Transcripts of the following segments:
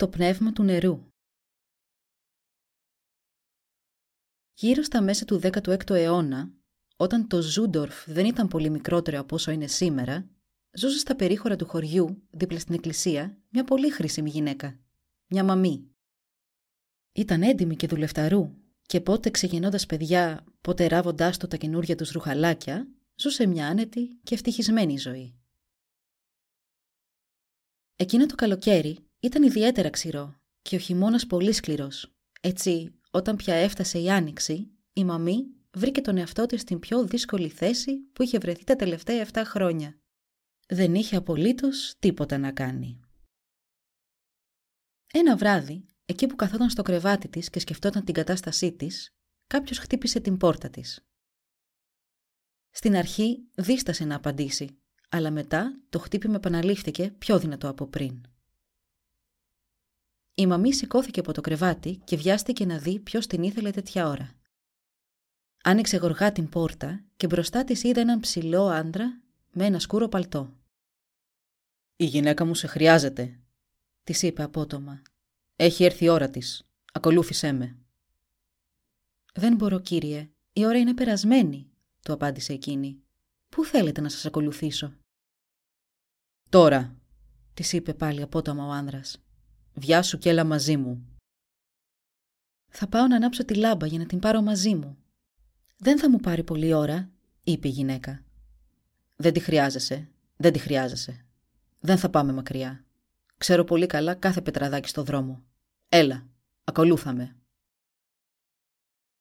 Το πνεύμα του νερού Γύρω στα μέσα του 16ου αιώνα, όταν το Ζούντορφ δεν ήταν πολύ μικρότερο από όσο είναι σήμερα, ζούσε στα περίχωρα του χωριού, δίπλα στην εκκλησία, μια πολύ χρήσιμη γυναίκα. Μια μαμή. Ήταν έντιμη και δουλευταρού και πότε ξεγεννώντας παιδιά, πότε ράβοντάς το τα καινούργια τους ρουχαλάκια, ζούσε μια άνετη και ευτυχισμένη ζωή. Εκείνο το καλοκαίρι ήταν ιδιαίτερα ξηρό και ο χειμώνας πολύ σκληρός. Έτσι, όταν πια έφτασε η άνοιξη, η μαμή βρήκε τον εαυτό της στην πιο δύσκολη θέση που είχε βρεθεί τα τελευταία 7 χρόνια. Δεν είχε απολύτως τίποτα να κάνει. Ένα βράδυ, εκεί που καθόταν στο κρεβάτι της και σκεφτόταν την κατάστασή της, κάποιος χτύπησε την πόρτα της. Στην αρχή δίστασε να απαντήσει, αλλά μετά το χτύπημα επαναλήφθηκε πιο δυνατό από πριν. Η μαμή σηκώθηκε από το κρεβάτι και βιάστηκε να δει ποιος την ήθελε τέτοια ώρα. Άνοιξε γοργά την πόρτα και μπροστά της είδε έναν ψηλό άντρα με ένα σκούρο παλτό. «Η γυναίκα μου σε χρειάζεται», της είπε απότομα. «Έχει έρθει η ώρα της. Ακολούθησέ με». «Δεν μπορώ, κύριε. Η ώρα είναι περασμένη», του απάντησε εκείνη. «Πού θέλετε να σας ακολουθήσω» «Τώρα», της είπε πάλι απότομα ο άνδρας. Βιάσου και έλα μαζί μου. Θα πάω να ανάψω τη λάμπα για να την πάρω μαζί μου. Δεν θα μου πάρει πολλή ώρα, είπε η γυναίκα. Δεν τη χρειάζεσαι, δεν τη χρειάζεσαι. Δεν θα πάμε μακριά. Ξέρω πολύ καλά κάθε πετραδάκι στο δρόμο. Έλα, ακολούθαμε.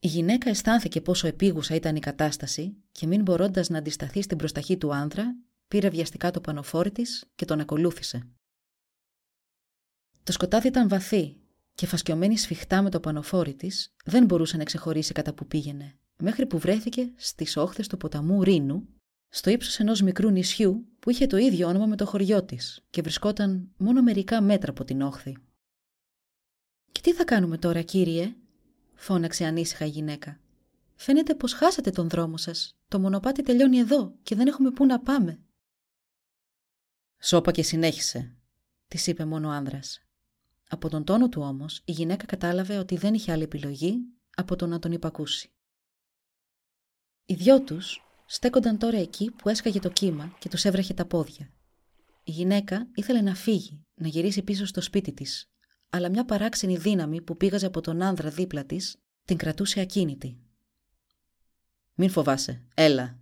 Η γυναίκα αισθάνθηκε πόσο επίγουσα ήταν η κατάσταση και μην μπορώντας να αντισταθεί στην προσταχή του άνδρα, πήρε βιαστικά το πανοφόρι της και τον ακολούθησε. Το σκοτάδι ήταν βαθύ και φασκιωμένη σφιχτά με το πανοφόρι της, δεν μπορούσε να ξεχωρίσει κατά που πήγαινε, μέχρι που βρέθηκε στις όχθες του ποταμού Ρήνου, στο ύψος ενός μικρού νησιού που είχε το ίδιο όνομα με το χωριό της και βρισκόταν μόνο μερικά μέτρα από την όχθη. Και τι θα κάνουμε τώρα, κύριε, φώναξε ανήσυχα η γυναίκα. Φαίνεται πως χάσατε τον δρόμο σας. Το μονοπάτι τελειώνει εδώ και δεν έχουμε πού να πάμε. Σώπα και συνέχισε, της είπε μόνο ο άνδρας. Από τον τόνο του όμως, η γυναίκα κατάλαβε ότι δεν είχε άλλη επιλογή από το να τον υπακούσει. Οι δυο τους στέκονταν τώρα εκεί που έσκαγε το κύμα και τους έβρεχε τα πόδια. Η γυναίκα ήθελε να φύγει, να γυρίσει πίσω στο σπίτι της, αλλά μια παράξενη δύναμη που πήγαζε από τον άνδρα δίπλα της την κρατούσε ακίνητη. «Μην φοβάσαι, έλα»,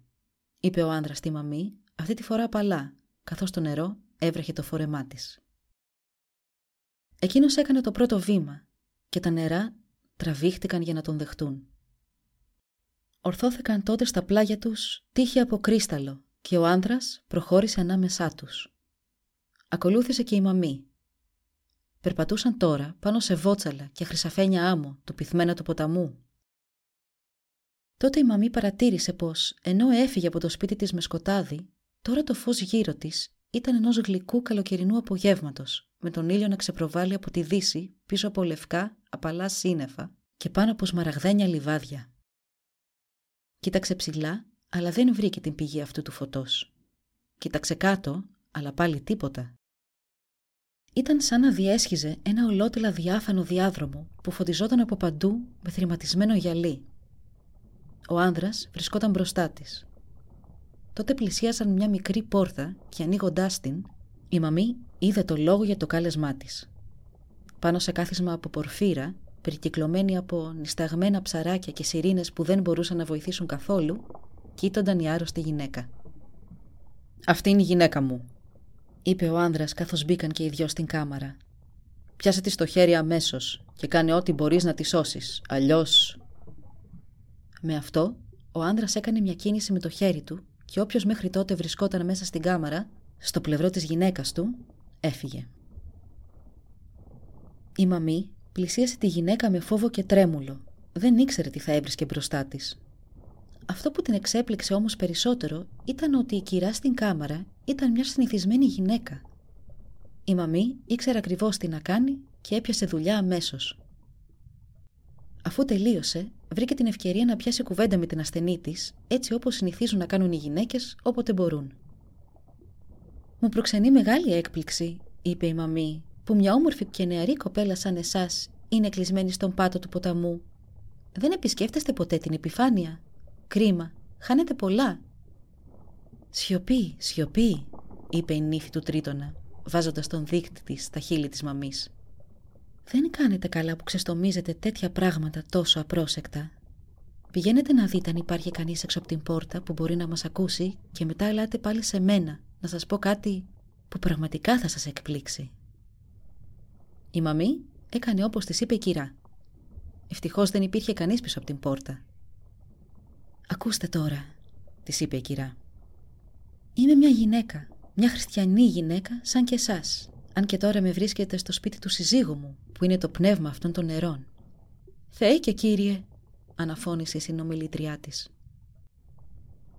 είπε ο άνδρας στη μαμή, αυτή τη φορά απαλά, καθώς το νερό έβρεχε το φόρεμά της. Εκείνος έκανε το πρώτο βήμα και τα νερά τραβήχτηκαν για να τον δεχτούν. Ορθώθηκαν τότε στα πλάγια τους τείχη από κρίσταλο και ο άνδρας προχώρησε ανάμεσά τους. Ακολούθησε και η μαμή. Περπατούσαν τώρα πάνω σε βότσαλα και χρυσαφένια άμμο του πυθμένα του ποταμού. Τότε η μαμή παρατήρησε πως, ενώ έφυγε από το σπίτι της με σκοτάδι, τώρα το φως γύρω της ήταν ενός γλυκού καλοκαιρινού απογεύματος, με τον ήλιο να ξεπροβάλλει από τη δύση πίσω από λευκά, απαλά σύννεφα και πάνω από σμαραγδένια λιβάδια. Κοίταξε ψηλά, αλλά δεν βρήκε την πηγή αυτού του φωτός. Κοίταξε κάτω, αλλά πάλι τίποτα. Ήταν σαν να διέσχιζε ένα ολότελα διάφανο διάδρομο που φωτιζόταν από παντού με θρηματισμένο γυαλί. Ο άνδρας βρισκόταν μπροστά της. Τότε πλησίασαν μια μικρή πόρτα και ανοίγοντάς την, η μαμή είδε το λόγο για το κάλεσμά της. Πάνω σε κάθισμα από πορφύρα, περικυκλωμένη από νησταγμένα ψαράκια και σιρήνες που δεν μπορούσαν να βοηθήσουν καθόλου, κοίτονταν η άρρωστη γυναίκα. Αυτή είναι η γυναίκα μου, είπε ο άνδρας καθώς μπήκαν και οι δυο στην κάμαρα. Πιάσε της στο χέρι αμέσως και κάνε ό,τι μπορείς να τη σώσεις. Αλλιώς. Με αυτό, ο άνδρας έκανε μια κίνηση με το χέρι του και όποιος μέχρι τότε βρισκόταν μέσα στην κάμαρα, στο πλευρό της γυναίκας του, έφυγε. Η μαμή Πλησίασε τη γυναίκα με φόβο και τρέμουλο. Δεν ήξερε τι θα έβρισκε μπροστά της. Αυτό που την εξέπληξε όμως περισσότερο ήταν ότι η κυρά στην κάμαρα ήταν μια συνηθισμένη γυναίκα. Η μαμή ήξερε ακριβώς τι να κάνει και έπιασε δουλειά αμέσως. Αφού τελείωσε, βρήκε την ευκαιρία να πιάσει κουβέντα με την ασθενή της, έτσι όπως συνηθίζουν να κάνουν οι γυναίκες όποτε μπορούν. Μου προξενεί μεγάλη έκπληξη, είπε η μαμή, που μια όμορφη και νεαρή κοπέλα σαν εσάς είναι κλεισμένη στον πάτο του ποταμού. Δεν επισκέφτεστε ποτέ την επιφάνεια; Κρίμα, χάνετε πολλά. Σιωπή, σιωπή, είπε η νύφη του τρίτονα, βάζοντας τον δείκτη της στα χείλη της μαμής. Δεν κάνετε καλά που ξεστομίζετε τέτοια πράγματα τόσο απρόσεκτα. Πηγαίνετε να δείτε αν υπάρχει κανείς έξω από την πόρτα που μπορεί να μας ακούσει και μετά ελάτε πάλι σε μένα να σας πω κάτι που πραγματικά θα σας εκπλήξει. Η μαμή έκανε όπως της είπε η κυρά. Ευτυχώς δεν υπήρχε κανείς πίσω από την πόρτα. «Ακούστε τώρα», της είπε η κυρά. «Είμαι μια γυναίκα, μια χριστιανή γυναίκα σαν και εσάς αν και τώρα με βρίσκεται στο σπίτι του συζύγου μου, που είναι το πνεύμα αυτών των νερών. Θεέ και κύριε, αναφώνησε η συνομιλήτριά της.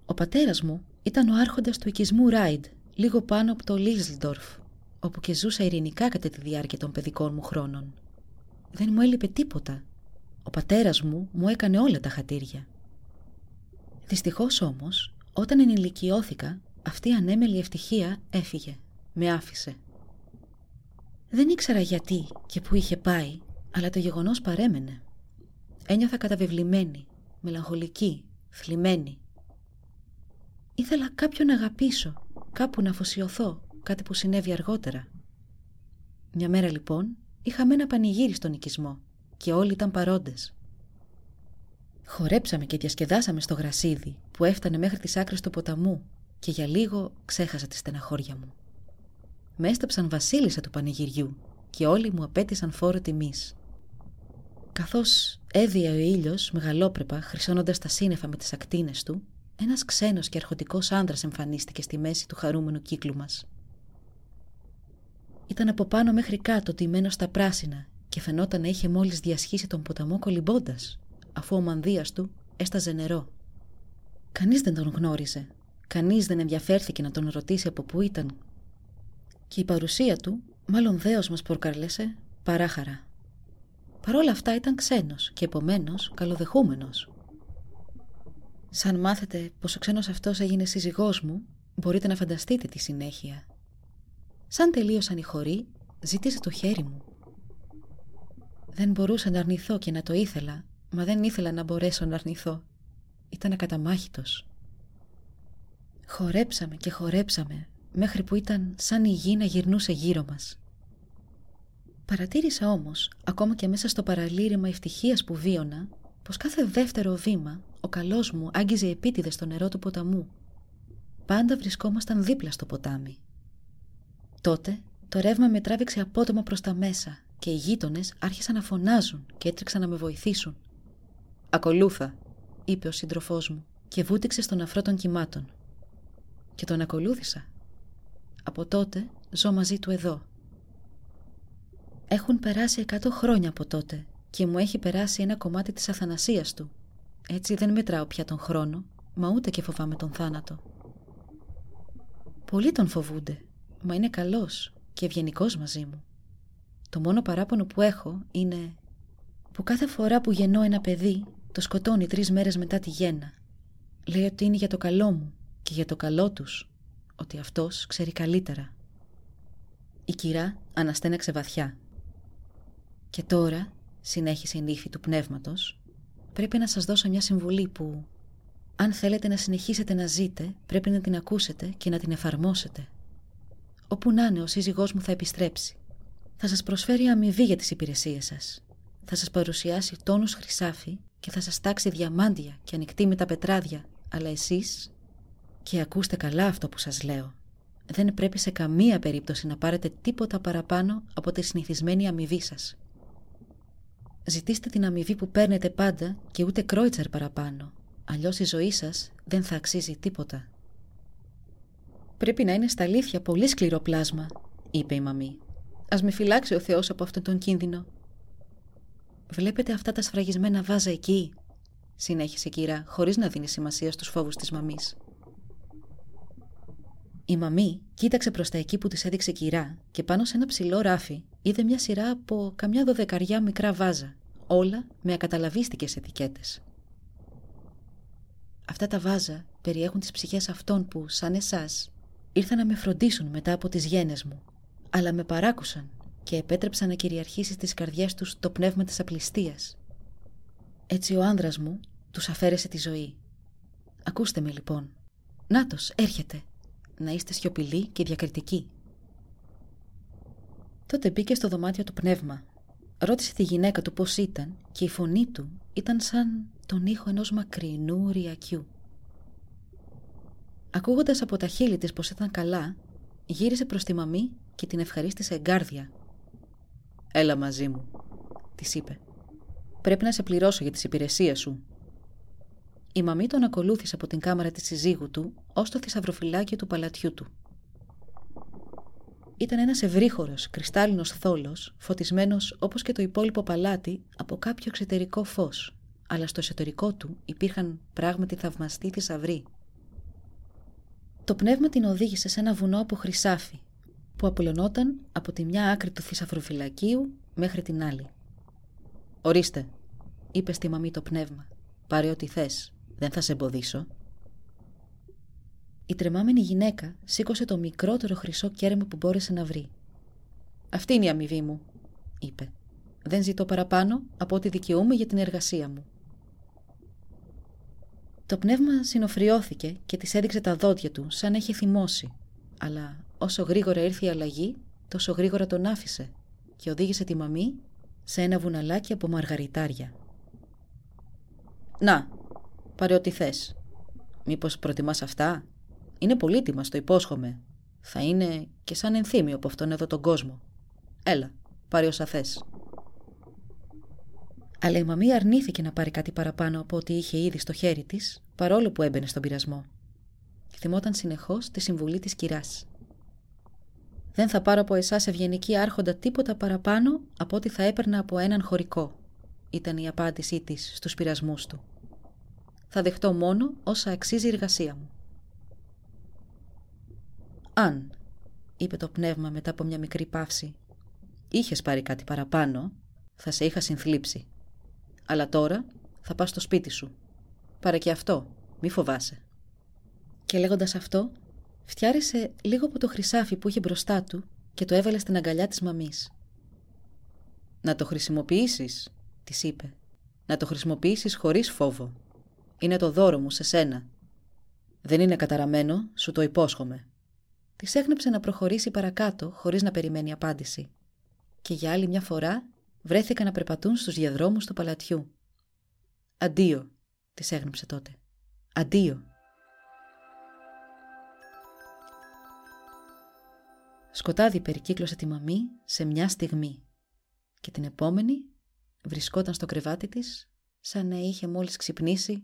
Ο πατέρας μου ήταν ο άρχοντας του οικισμού Ράιντ, λίγο πάνω από το Λίζλντορφ, όπου και ζούσα ειρηνικά κατά τη διάρκεια των παιδικών μου χρόνων. Δεν μου έλειπε τίποτα. Ο πατέρας μου μου έκανε όλα τα χατήρια. Δυστυχώς όμως, όταν ενηλικιώθηκα, αυτή η ανέμελη ευτυχία έφυγε. Με άφησε. Δεν ήξερα γιατί και πού είχε πάει, αλλά το γεγονός παρέμενε. Ένιωθα καταβεβλημένη, μελαγχολική, θλιμμένη. Ήθελα κάποιον να αγαπήσω, κάπου να αφοσιωθώ, κάτι που συνέβη αργότερα. Μια μέρα λοιπόν είχαμε ένα πανηγύρι στον οικισμό και όλοι ήταν παρόντες. Χορέψαμε και διασκεδάσαμε στο γρασίδι που έφτανε μέχρι τις άκρες του ποταμού και για λίγο ξέχασα τη στεναχώρια μου με έσταψαν βασίλισσα του πανηγυριού και όλοι μου απέτησαν φόρο τιμής. Καθώς έδιε ο ήλιος μεγαλόπρεπα χρυσώνοντας τα σύννεφα με τις ακτίνες του, ένας ξένος και αρχοντικός άντρας εμφανίστηκε στη μέση του χαρούμενου κύκλου μας. Ήταν από πάνω μέχρι κάτω τιμένος στα πράσινα και φαινόταν να είχε μόλις διασχίσει τον ποταμό κολυμπώντας, αφού ο μανδύας του έσταζε νερό. Κανείς δεν τον γνώριζε. Κανείς δεν ενδιαφέρθηκε να τον ρωτήσει από πού ήταν και η παρουσία του μάλλον δέος μας προκαλέσε παράχαρα. Παρ' όλα αυτά ήταν ξένος και επομένως καλοδεχούμενος. Σαν μάθετε πως ο ξένος αυτός έγινε σύζυγός μου, μπορείτε να φανταστείτε τη συνέχεια. Σαν τελείωσαν οι χωροί, ζήτησε το χέρι μου. Δεν μπορούσα να αρνηθώ και να το ήθελα, μα δεν ήθελα να μπορέσω να αρνηθώ. Ήταν ακαταμάχητος. Χορέψαμε και χορέψαμε μέχρι που ήταν σαν η γη να γυρνούσε γύρω μας. Παρατήρησα όμως, ακόμα και μέσα στο παραλήρημα ευτυχίας που βίωνα, πως κάθε δεύτερο βήμα ο καλός μου άγγιζε επίτηδες στο νερό του ποταμού. Πάντα βρισκόμασταν δίπλα στο ποτάμι. Τότε το ρεύμα με τράβηξε απότομα προς τα μέσα και οι γείτονες άρχισαν να φωνάζουν και έτρεξαν να με βοηθήσουν. «Ακολούθα», είπε ο σύντροφός μου και βούτυξε στον αφρό των κυμάτων. Και τον ακολούθησα από τότε ζω μαζί του εδώ. Έχουν περάσει εκατό χρόνια από τότε και μου έχει περάσει ένα κομμάτι της αθανασίας του. Έτσι δεν μετράω πια τον χρόνο, μα ούτε και φοβάμαι τον θάνατο. Πολλοί τον φοβούνται, μα είναι καλός και ευγενικός μαζί μου. Το μόνο παράπονο που έχω είναι που κάθε φορά που γεννώ ένα παιδί το σκοτώνει τρεις μέρες μετά τη γέννα. Λέει ότι είναι για το καλό μου και για το καλό τους ότι αυτός ξέρει καλύτερα. Η κυρά αναστέναξε βαθιά. «Και τώρα», συνέχισε η νύφη του πνεύματος, «πρέπει να σας δώσω μια συμβουλή που, αν θέλετε να συνεχίσετε να ζείτε, πρέπει να την ακούσετε και να την εφαρμόσετε. Όπου να είναι ο σύζυγός μου θα επιστρέψει. Θα σας προσφέρει αμοιβή για τις υπηρεσίες σας. Θα σας παρουσιάσει τόνους χρυσάφι και θα σας τάξει διαμάντια και ανοιχτή με τα πετράδια, αλλά εσείς και ακούστε καλά αυτό που σας λέω. Δεν πρέπει σε καμία περίπτωση να πάρετε τίποτα παραπάνω από τη συνηθισμένη αμοιβή σας. Ζητήστε την αμοιβή που παίρνετε πάντα και ούτε κρόιτσερ παραπάνω. Αλλιώς η ζωή σας δεν θα αξίζει τίποτα. Πρέπει να είναι στα αλήθεια πολύ σκληρό πλάσμα, είπε η μαμή. Ας με φυλάξει ο Θεός από αυτόν τον κίνδυνο. Βλέπετε αυτά τα σφραγισμένα βάζα εκεί, συνέχισε η κύρα, χωρίς να δίνει σημασία στους φόβους της μαμής. Η μαμή κοίταξε προς τα εκεί που της έδειξε κυρά και πάνω σε ένα ψηλό ράφι είδε μια σειρά από καμιά δωδεκαριά μικρά βάζα, όλα με ακαταλαβίστικες ετικέτες. Αυτά τα βάζα περιέχουν τις ψυχές αυτών που, σαν εσάς, ήρθαν να με φροντίσουν μετά από τις γένες μου, αλλά με παράκουσαν και επέτρεψαν να κυριαρχήσει στις καρδιές τους το πνεύμα της απληστίας. Έτσι ο άνδρας μου τους αφαίρεσε τη ζωή. Ακούστε με λοιπόν. Νάτος, έρχεται. Να είστε σιωπηλοί και διακριτικοί. Τότε μπήκε στο δωμάτιο του πνεύμα. Ρώτησε τη γυναίκα του πώς ήταν και η φωνή του ήταν σαν τον ήχο ενός μακρινού ριακιού. Ακούγοντας από τα χείλη της πως ήταν καλά, γύρισε προς τη μαμή και την ευχαρίστησε εγκάρδια. «Έλα μαζί μου», της είπε. «Πρέπει να σε πληρώσω για τις υπηρεσίες σου». Η μαμή τον ακολούθησε από την κάμαρα της συζύγου του ως το θησαυροφυλάκιο του παλατιού του. Ήταν ένας ευρύχωρος, κρυστάλλινος θόλος, φωτισμένος όπως και το υπόλοιπο παλάτι από κάποιο εξωτερικό φως, αλλά στο εσωτερικό του υπήρχαν πράγματι θαυμαστοί θησαυροί. Το πνεύμα την οδήγησε σε ένα βουνό από χρυσάφι, που απολωνόταν από τη μια άκρη του θησαυροφυλακίου μέχρι την άλλη. «Ορίστε», είπε στη μαμή το πνεύμα, «πάρε ό,τι θες, δεν θα σε εμποδίσω». Η τρεμάμενη γυναίκα σήκωσε το μικρότερο χρυσό κέρμα που μπόρεσε να βρει. «Αυτή είναι η αμοιβή μου», είπε. «Δεν ζητώ παραπάνω από ό,τι δικαιούμαι για την εργασία μου». Το πνεύμα συνοφριώθηκε και της έδειξε τα δόντια του σαν έχει θυμώσει, αλλά όσο γρήγορα ήρθε η αλλαγή, τόσο γρήγορα τον άφησε και οδήγησε τη μαμή σε ένα βουναλάκι από μαργαριτάρια. «Να, πάρε ό,τι θες. Μήπως προτιμάς αυτά; Είναι πολύτιμα, στο υπόσχομαι. Θα είναι και σαν ενθύμιο από αυτόν εδώ τον κόσμο. Έλα, πάρε όσα θες». Αλλά η μαμή αρνήθηκε να πάρει κάτι παραπάνω από ό,τι είχε ήδη στο χέρι της, παρόλο που έμπαινε στον πειρασμό. Θυμόταν συνεχώς τη συμβουλή της κυράς. Δεν θα πάρω από εσάς ευγενική άρχοντα τίποτα παραπάνω από ό,τι θα έπαιρνα από έναν χωρικό, ήταν η απάντησή της στους πειρασμούς του. Θα δεχτώ μόνο όσα αξίζει η εργασία μου. Αν, είπε το πνεύμα μετά από μια μικρή παύση, είχες πάρει κάτι παραπάνω, θα σε είχα συνθλίψει. Αλλά τώρα θα πας στο σπίτι σου. Πάρε και αυτό, μη φοβάσαι. Και λέγοντας αυτό, φτιάρισε λίγο από το χρυσάφι που είχε μπροστά του και το έβαλε στην αγκαλιά της μαμής. «Να το χρησιμοποιήσεις», της είπε. «Να το χρησιμοποιήσεις χωρίς φόβο. Είναι το δώρο μου σε σένα. Δεν είναι καταραμένο, σου το υπόσχομαι». Της έγνεψε να προχωρήσει παρακάτω χωρίς να περιμένει απάντηση. Και για άλλη μια φορά βρέθηκαν να περπατούν στους διαδρόμους του παλατιού. «Αντίο», της έγνεψε τότε. «Αντίο». Σκοτάδι περικύκλωσε τη μαμή σε μια στιγμή και την επόμενη βρισκόταν στο κρεβάτι της σαν να είχε μόλις ξυπνήσει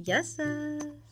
Γεια σας!